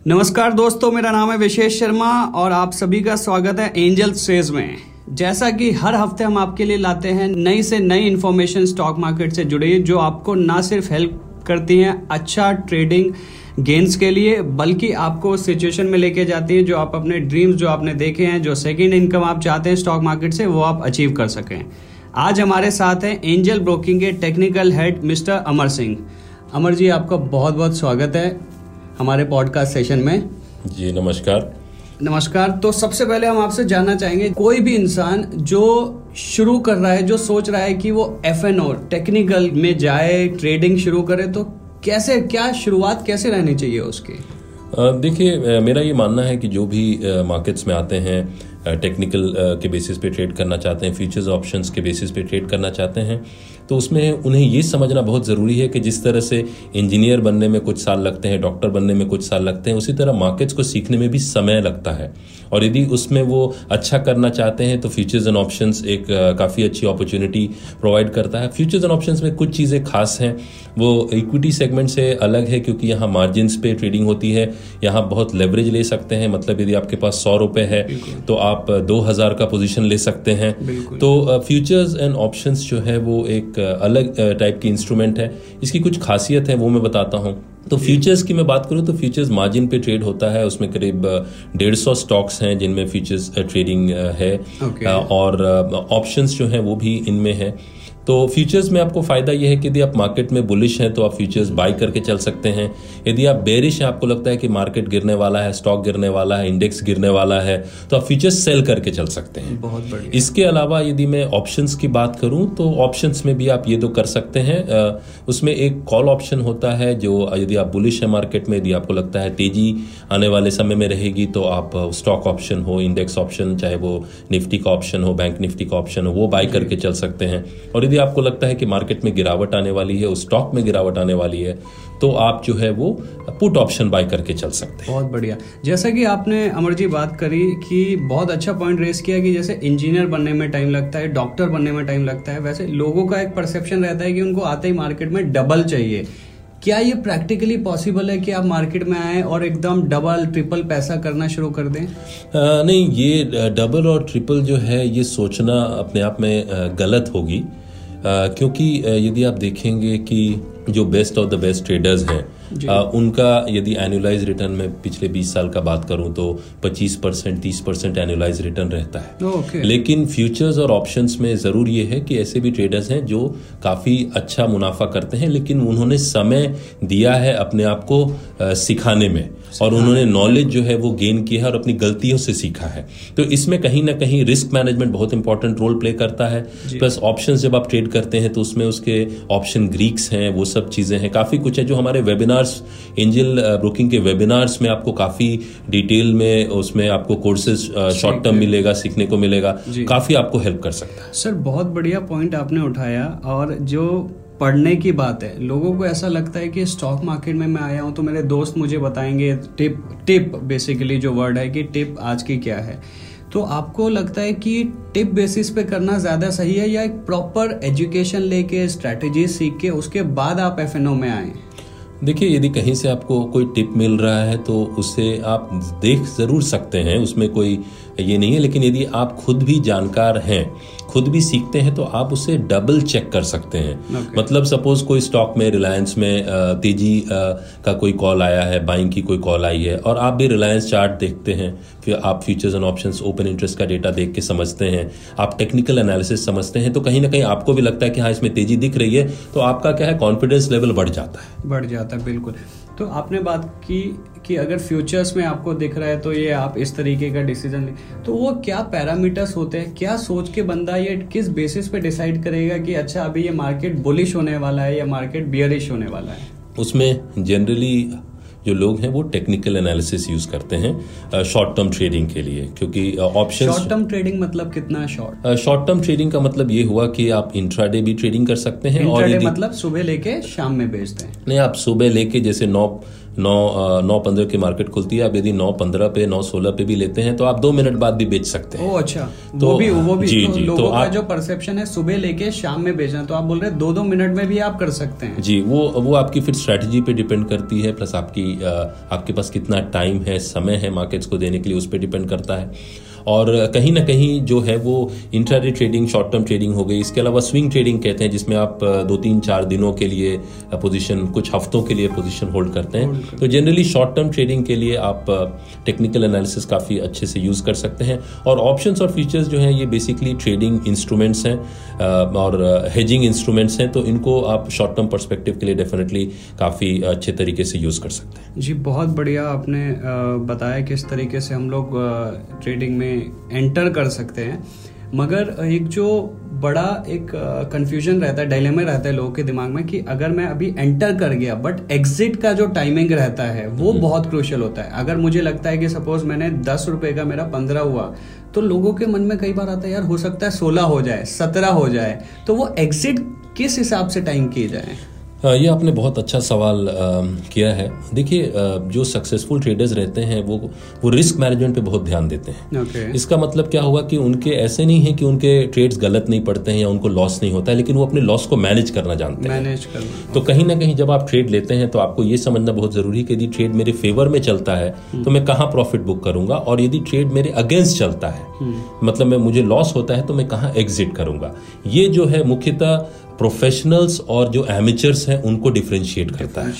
नमस्कार दोस्तों, मेरा नाम है विशेष शर्मा और आप सभी का स्वागत है एंजल सेज में। जैसा कि हर हफ़्ते हम आपके लिए लाते हैं नई से नई इन्फॉर्मेशन स्टॉक मार्केट से जुड़ी, जो आपको ना सिर्फ़ हेल्प करती हैं अच्छा ट्रेडिंग गेंस के लिए, बल्कि आपको उस सिचुएशन में लेके जाती हैं जो आप अपने ड्रीम्स जो आपने देखे हैं, जो सेकेंड इनकम आप चाहते हैं स्टॉक मार्केट से, वो आप अचीव कर सकें। आज हमारे साथ हैं एंजल ब्रोकिंग के technical head mister Amar Singh. Amar ji, आपका बहुत बहुत स्वागत है। हमारे पॉडकास्ट सेशन में। जी नमस्कार। नमस्कार। तो सबसे पहले हम आपसे जानना चाहेंगे कोई भी इंसान जो शुरू कर रहा है जो सोच रहा है कि वो एफ़ एन ओ टेक्निकल में जाए ट्रेडिंग शुरू करे तो कैसे क्या शुरुआत कैसे रहनी चाहिए उसकी? देखिए मेरा ये मानना है कि जो भी मार्केट्स में आते हैं टेक्निकल के बेसिस पे ट्रेड करना चाहते हैं फ्यूचर्स ऑप्शंस के बेसिस पे ट्रेड करना चाहते हैं तो उसमें उन्हें ये समझना बहुत ज़रूरी है कि जिस तरह से इंजीनियर बनने में कुछ साल लगते हैं डॉक्टर बनने में कुछ साल लगते हैं उसी तरह मार्केट्स को सीखने में भी समय लगता है। और यदि उसमें वो अच्छा करना चाहते हैं तो फ्यूचर्स एंड ऑप्शंस एक काफ़ी अच्छी अपॉर्चुनिटी प्रोवाइड करता है। फ्यूचर्स एंड ऑप्शंस में कुछ चीज़ें खास हैं। वो इक्विटी सेगमेंट से अलग है क्योंकि यहाँ मार्जिन पे ट्रेडिंग होती है। यहाँ बहुत लेवरेज ले सकते हैं मतलब यदि आपके पास सौ रुपये है तो आप दो हज़ार का पोजिशन ले सकते हैं। तो फ्यूचर्स एंड ऑप्शंस जो है वो एक अलग टाइप की इंस्ट्रूमेंट है। इसकी कुछ खासियत है वो मैं बताता हूँ। तो फ्यूचर्स की मैं बात करूँ तो फ्यूचर्स मार्जिन पे ट्रेड होता है। उसमें करीब डेढ़ सौ स्टॉक्स हैं जिनमें फ्यूचर्स ट्रेडिंग है। Okay. और ऑप्शंस जो हैं वो भी इनमें है। तो फ्यूचर्स में आपको फ़ायदा यह है कि यदि आप मार्केट में बुलिश हैं तो आप फ्यूचर्स बाई करके चल सकते हैं। यदि आप बेरिश हैं आपको लगता है कि मार्केट गिरने वाला है स्टॉक गिरने वाला है इंडेक्स गिरने वाला है तो आप फ्यूचर्स सेल करके चल सकते हैं। बहुत बढ़िया। इसके अलावा यदि मैं ऑप्शन की बात करूँ तो ऑप्शन में भी आप ये तो कर सकते हैं उसमें एक कॉल ऑप्शन होता है जो यदि आप बुलिश है मार्केट में यदि आपको लगता है तेज़ी आने वाले समय में रहेगी तो आप स्टॉक ऑप्शन हो इंडेक्स ऑप्शन चाहे वो निफ्टी का ऑप्शन हो बैंक निफ्टी का ऑप्शन हो वो बाय करके चल सकते हैं। और यदि आपको लगता है कि मार्केट में गिरावट आने वाली है उस स्टॉक में गिरावट आने वाली है तो आप जो है वो पुट ऑप्शन बाय करके चल सकते हैं। बहुत बढ़िया। जैसा कि आपने अमर जी बात करी कि बहुत अच्छा पॉइंट रेस किया कि जैसे इंजीनियर बनने में टाइम लगता है डॉक्टर बनने में टाइम लगता है वैसे लोगों का एक परसेप्शन रहता है कि उनको आते ही मार्केट में डबल चाहिए। क्या ये प्रैक्टिकली पॉसिबल है कि आप मार्केट में आए और एकदम डबल ट्रिपल पैसा करना शुरू कर दें? आ, नहीं ये डबल और ट्रिपल जो है ये सोचना अपने आप में गलत होगी। क्योंकि यदि आप देखेंगे कि जो best of the best traders हैं आ, उनका यदि एनुअलाइज रिटर्न में पिछले 20 साल का बात करूँ तो 25 परसेंट तीस परसेंट एनुअलाइज रिटर्न रहता है। Okay. लेकिन फ्यूचर्स और ऑप्शंस में ज़रूर ये है कि ऐसे भी ट्रेडर्स हैं जो काफ़ी अच्छा मुनाफा करते हैं लेकिन उन्होंने समय दिया है अपने आप को सिखाने में। और उन्होंने नॉलेज जो है वो गेन किया है और अपनी गलतियों से सीखा है। तो इसमें कहीं ना कहीं रिस्क मैनेजमेंट बहुत इंपॉर्टेंट रोल प्ले करता है। प्लस ऑप्शन जब आप ट्रेड करते हैं तो उसमें उसके ऑप्शन ग्रीक्स हैं वो सब चीज़ें हैं। काफ़ी कुछ है जो हमारे वेबिनार्स एंजल ब्रोकिंग के वेबिनार्स में आपको काफ़ी डिटेल में उसमें आपको कोर्सेज शॉर्ट टर्म मिलेगा सीखने को मिलेगा। काफ़ी आपको हेल्प कर सकता है। सर बहुत बढ़िया पॉइंट आपने उठाया और जो पढ़ने की बात है। लोगों को ऐसा लगता है कि स्टॉक मार्केट में मैं आया हूँ तो मेरे दोस्त मुझे बताएँगे टिप टिप बेसिकली जो वर्ड है कि टिप आज की क्या है। तो आपको लगता है कि टिप बेसिस पे करना ज़्यादा सही है या एक प्रॉपर एजुकेशन लेके स्ट्रेटेजी सीख के उसके बाद आप एफएनओ में आए? देखिए, यदि कहीं से आपको कोई टिप मिल रहा है तो उसे आप देख ज़रूर सकते हैं। उसमें कोई ये नहीं है, लेकिन यदि आप खुद भी जानकार हैं खुद भी सीखते हैं तो आप उसे डबल चेक कर सकते हैं। Okay. मतलब सपोज़ कोई स्टॉक में रिलायंस में तेज़ी का कोई कॉल आया है बाइंग की कोई कॉल आई है और आप भी रिलायंस चार्ट देखते हैं फिर आप futures and options open interest का डेटा देख के समझते हैं आप टेक्निकल एनालिसिस समझते हैं तो कहीं ना कहीं आपको भी लगता है कि हाँ इसमें तेज़ी दिख रही है तो आपका क्या है कॉन्फिडेंस लेवल बढ़ जाता है। बढ़ जाता है बिल्कुल। तो आपने बात की कि अगर फ्यूचर्स में आपको दिख रहा है तो ये आप इस तरीके का डिसीज़न ले तो वो क्या पैरामीटर्स होते हैं? क्या सोच के बंदा ये किस बेसिस पे डिसाइड करेगा कि अच्छा अभी ये मार्केट बुलिश होने वाला है या मार्केट बियरिश होने वाला है? उसमें जनरली जो लोग हैं वो टेक्निकल एनालिसिस यूज़ करते हैं शॉर्ट टर्म ट्रेडिंग के लिए क्योंकि ऑप्शन शॉर्ट टर्म ट्रेडिंग मतलब कितना शॉर्ट शॉर्ट टर्म ट्रेडिंग का मतलब ये हुआ कि आप इंट्राडे भी ट्रेडिंग कर सकते हैं और मतलब सुबह लेके शाम में बेचते हैं। नहीं आप सुबह लेके जैसे नौ नौ नौ पंद्रह की मार्केट खुलती है। आप यदि नौ पंद्रह पे नौ सोलह पे भी लेते हैं तो आप दो मिनट बाद भी बेच सकते हैं। ओ अच्छा। तो- वो भी वो भी जी, तो जी, लोगों तो का आप- जो परसेप्शन है सुबह लेके शाम में बेचना। तो आप बोल रहे हैं दो दो मिनट में भी आप कर सकते हैं। जी वो वो आपकी फिर स्ट्रैटेजी पे डिपेंड करती है प्लस आपकी आपके पास कितना टाइम है समय है मार्केट्स को देने के लिए उस पर डिपेंड करता है। और कहीं ना कहीं जो है वो intraday trading short term trading हो गई। इसके अलावा स्विंग ट्रेडिंग कहते हैं जिसमें आप दो तीन चार दिनों के लिए पोजीशन कुछ हफ्तों के लिए पोजीशन होल्ड करते हैं। तो जनरली शॉर्ट टर्म ट्रेडिंग के लिए आप टेक्निकल एनालिसिस काफ़ी अच्छे से यूज़ कर सकते हैं। और ऑप्शंस और फीचर्स जो हैं ये बेसिकली ट्रेडिंग इंस्ट्रूमेंट्स हैं और हेजिंग इंस्ट्रूमेंट्स हैं तो इनको आप शॉर्ट टर्म परस्पेक्टिव के लिए डेफिनेटली काफ़ी अच्छे तरीके से यूज़ कर सकते हैं। जी बहुत बढ़िया आपने बताया किस तरीके से हम लोग ट्रेडिंग में एंटर कर सकते हैं। मगर एक जो बड़ा एक कंफ्यूजन रहता है डायलेमा रहता है लोगों के दिमाग में कि अगर मैं अभी एंटर कर गया बट एग्जिट का जो टाइमिंग रहता है वो बहुत क्रूशियल होता है। अगर मुझे लगता है कि सपोज़ मैंने दस रुपए का मेरा पंद्रह हुआ तो लोगों के मन में कई बार आता है यार हो सकता है सोलह हो जाए सत्रह हो जाए। तो वो एग्जिट किस हिसाब से टाइम किए जाए? ये आपने बहुत अच्छा सवाल किया है। देखिए जो सक्सेसफुल ट्रेडर्स रहते हैं वो वो रिस्क मैनेजमेंट पे बहुत ध्यान देते हैं। ओके इसका मतलब क्या हुआ कि उनके ऐसे नहीं है कि उनके ट्रेड्स गलत नहीं पड़ते हैं या उनको लॉस नहीं होता है लेकिन वो अपने लॉस को मैनेज करना जानते हैं। मैनेज करना। तो कहीं ना कहीं जब आप ट्रेड लेते हैं तो आपको ये समझना बहुत ज़रूरी है कि यदि ट्रेड मेरे फेवर में चलता है तो मैं कहाँ प्रॉफिट बुक करूँगा? और यदि ट्रेड मेरे अगेंस्ट चलता है मतलब मैं मुझे लॉस होता है तो मैं कहाँ एग्जिट करूँगा? ये जो है मुख्यतः प्रोफेशनल्स और जो एमेचर्स हैं उनको डिफ्रेंशिएट करता है।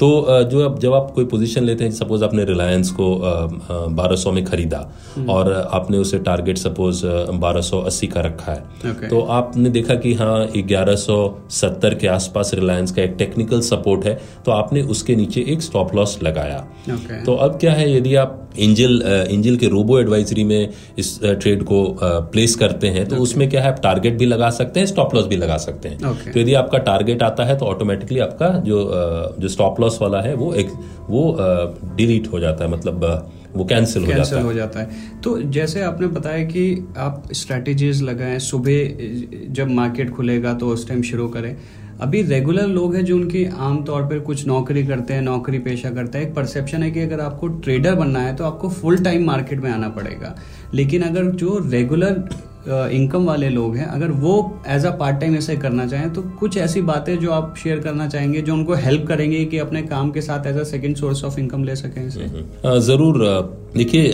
तो जो अब जब आप कोई पोजीशन लेते हैं सपोज़ आपने रिलायंस को बारह सौ में खरीदा और आपने उसे टारगेट सपोज़ बारह सौ अस्सी का रखा है। Okay. तो आपने देखा कि हाँ ग्यारह सौ सत्तर के आसपास रिलायंस का एक टेक्निकल सपोर्ट है तो आपने उसके नीचे एक स्टॉप लॉस लगाया। ओके तो अब क्या है यदि आप एंजल एंजल के रोबो एडवाइजरी में इस ट्रेड को प्लेस करते हैं तो उसमें क्या है आप टारगेट भी लगा सकते हैं स्टॉप लॉस भी लगा सकते हैं। Okay. तो यदि आपका टारगेट आता है तो ऑटोमेटिकली आपका जो जो स्टॉप लॉस वाला है वो एक वो डिलीट हो जाता है मतलब वो कैंसिल हो जाता है। हो जाता है। तो जैसे आपने बताया कि आप स्ट्रैटेजीज लगाएँ सुबह जब मार्केट खुलेगा तो उस टाइम शुरू करें। अभी रेगुलर लोग हैं जो उनकी आमतौर पर कुछ नौकरी करते हैं नौकरी पेशा करते हैं। एक परसेप्शन है कि अगर आपको ट्रेडर बनना है तो आपको फुल टाइम मार्केट में आना पड़ेगा। लेकिन अगर जो रेगुलर इनकम वाले लोग हैं अगर वो एज अ पार्ट टाइम ऐसे करना चाहें तो कुछ ऐसी बातें जो आप शेयर करना चाहेंगे जो उनको हेल्प करेंगे कि अपने काम के साथ as a second source of income ले सकें इसे। ज़रूर अ, देखिए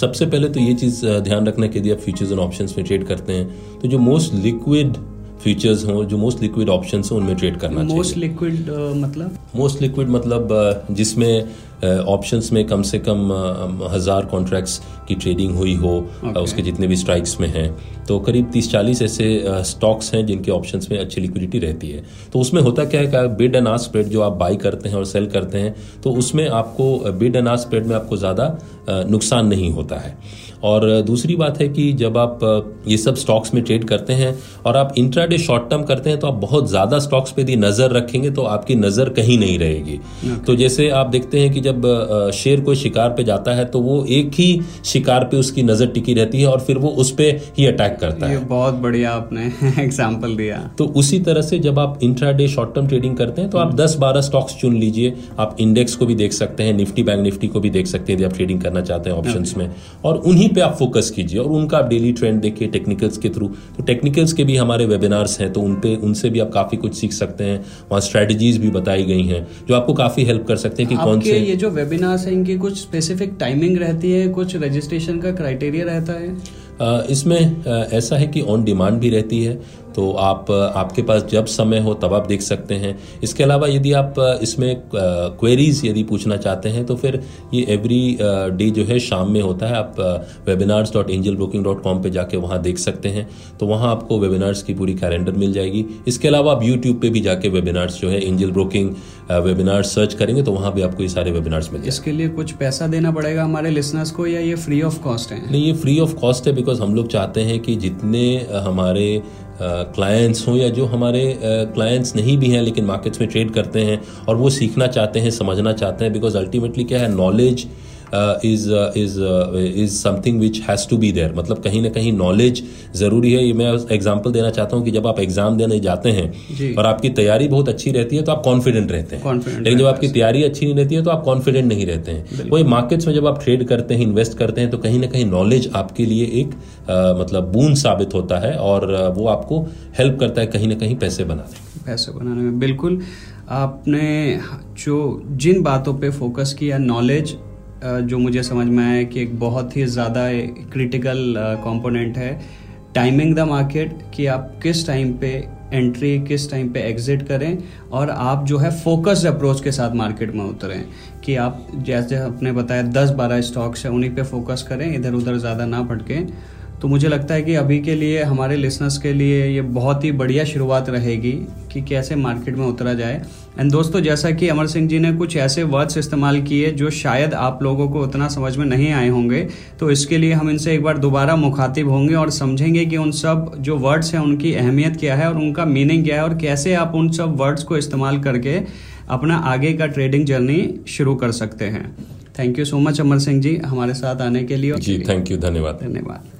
सबसे पहले तो ये चीज़ ध्यान रखना कि यदि आप फ्यूचर्स एंड ऑप्शंस में ट्रेड करते हैं तो जो मोस्ट लिक्विड फ्यूचर्स हों जो मोस्ट लिक्विड ऑप्शन हैं उनमें ट्रेड करना मोस्ट लिक्विड मतलब? मोस्ट लिक्विड मतलब जिसमें ऑप्शंस में कम से कम हज़ार कॉन्ट्रैक्ट्स की ट्रेडिंग हुई हो okay. उसके जितने भी स्ट्राइक्स में हैं। तो करीब 30-40 ऐसे स्टॉक्स हैं जिनके ऑप्शंस में अच्छी लिक्विडिटी रहती है। तो उसमें होता क्या है कि बिड एंड आस्क स्प्रेड जो आप बाई करते हैं और सेल करते हैं तो उसमें आपको बिड एंड आस्क स्प्रेड में आपको ज़्यादा नुकसान नहीं होता है। और दूसरी बात है कि जब आप ये सब स्टॉक्स में ट्रेड करते हैं और आप इंट्राडे शॉर्ट टर्म करते हैं तो आप बहुत ज़्यादा स्टॉक्स पे यदि नज़र रखेंगे तो आपकी नज़र कहीं नहीं रहेगी। तो जैसे आप देखते हैं कि जब शेर कोई शिकार पे जाता है तो वो एक ही शिकार पे उसकी नज़र टिकी रहती है और फिर वो उस पर ही अटैक करता ये है। बहुत बढ़िया आपने एग्ज़ाम्पल दिया। तो उसी तरह से जब आप इंट्राडे शॉर्ट टर्म ट्रेडिंग करते हैं तो आप दस बारह स्टॉक्स चुन लीजिए। आप इंडेक्स को भी देख सकते हैं निफ्टी बैंक निफ्टी को भी देख सकते हैं यदि आप ट्रेडिंग करना चाहते हैं ऑप्शन में। और उन्हीं पे आप फोकस कीजिए और उनका आप डेली ट्रेंड देखिए टेक्निकल्स के थ्रू तो टेक्निकल्स के भी हमारे वेबिनार्स हैं तो उन पे उनसे भी आप काफ़ी कुछ सीख सकते हैं। वहाँ स्ट्रेटजीज भी बताई गई हैं जो आपको काफ़ी हेल्प कर सकते हैं कि कौन से ये जो वेबिनार्स हैं इनकी कुछ स्पेसिफिक टाइमिंग रहती है? कुछ रजिस्ट्रेशन का क्राइटेरिया रहता है? इसमें ऐसा है कि ऑन डिमांड भी रहती है तो आप आपके पास जब समय हो तब आप देख सकते हैं। इसके अलावा यदि आप इसमें क्वेरीज यदि पूछना चाहते हैं तो फिर ये एवरी डे जो है शाम में होता है। आप webinars dot Angel Broking dot com पर जाके वहाँ देख सकते हैं। तो वहाँ आपको वेबिनार्स की पूरी कैलेंडर मिल जाएगी। इसके अलावा आप यूट्यूब पर भी जाके वेबिनार्स जो है एंजल ब्रोकिंग वेबिनार सर्च करेंगे तो वहाँ भी आपको ये सारे वेबिनार्स मिल जाएँगे। इसके लिए कुछ पैसा देना पड़ेगा हमारे लिसनर्स को या ये फ्री ऑफ़ कॉस्ट है? नहीं ये फ्री ऑफ़ कॉस्ट है बिकॉज़ हम लोग चाहते हैं कि जितने हमारे क्लाइंट्स हों या जो हमारे क्लाइंट्स नहीं भी हैं, लेकिन मार्केट्स में ट्रेड करते हैं और वो सीखना चाहते हैं, समझना चाहते हैं बिकॉज़ अल्टीमेटली क्या है knowledge is is is something which has to be there मतलब कहीं ना कहीं नॉलेज ज़रूरी है। ये मैं एग्ज़ाम्पल देना चाहता हूँ कि जब आप एग्ज़ाम देने जाते हैं और आपकी तैयारी बहुत अच्छी रहती है तो आप कॉन्फिडेंट रहते हैं। लेकिन जब आपकी तैयारी अच्छी नहीं रहती है तो आप कॉन्फिडेंट नहीं रहते हैं। वही मार्केट्स में जब आप ट्रेड करते हैं इन्वेस्ट करते हैं तो कहीं ना कहीं नॉलेज आपके लिए एक आ, मतलब बूंद साबित होता है और वो आपको हेल्प करता है कहीं ना कहीं पैसे बनाने पैसे बनाने में। बिल्कुल आपने जो जिन बातों पे फोकस किया नॉलेज जो मुझे समझ में आया कि एक बहुत ही ज़्यादा क्रिटिकल कंपोनेंट है। टाइमिंग द मार्केट कि आप किस टाइम पे एंट्री किस टाइम पे एग्जिट करें और आप जो है फोकस्ड अप्रोच के साथ मार्केट में उतरें। कि आप जैसे आपने बताया, दस बारह स्टॉक्स हैं, उन्हीं पे फोकस करें इधर उधर ज़्यादा ना भटकें। तो मुझे लगता है कि अभी के लिए हमारे लिसनर्स के लिए ये बहुत ही बढ़िया शुरुआत रहेगी कि कैसे मार्केट में उतरा जाए। एंड दोस्तों जैसा कि अमर सिंह जी ने कुछ ऐसे वर्ड्स इस्तेमाल किए जो शायद आप लोगों को उतना समझ में नहीं आए होंगे तो इसके लिए हम इनसे एक बार दोबारा मुखातिब होंगे और समझेंगे कि उन सब जो वर्ड्स हैं उनकी अहमियत क्या है और उनका मीनिंग क्या है और कैसे आप उन सब वर्ड्स को इस्तेमाल करके अपना आगे का ट्रेडिंग जर्नी शुरू कर सकते हैं। Thank you so much Amar Singh ji हमारे साथ आने के लिए जी थैंक यू धन्यवाद। धन्यवाद।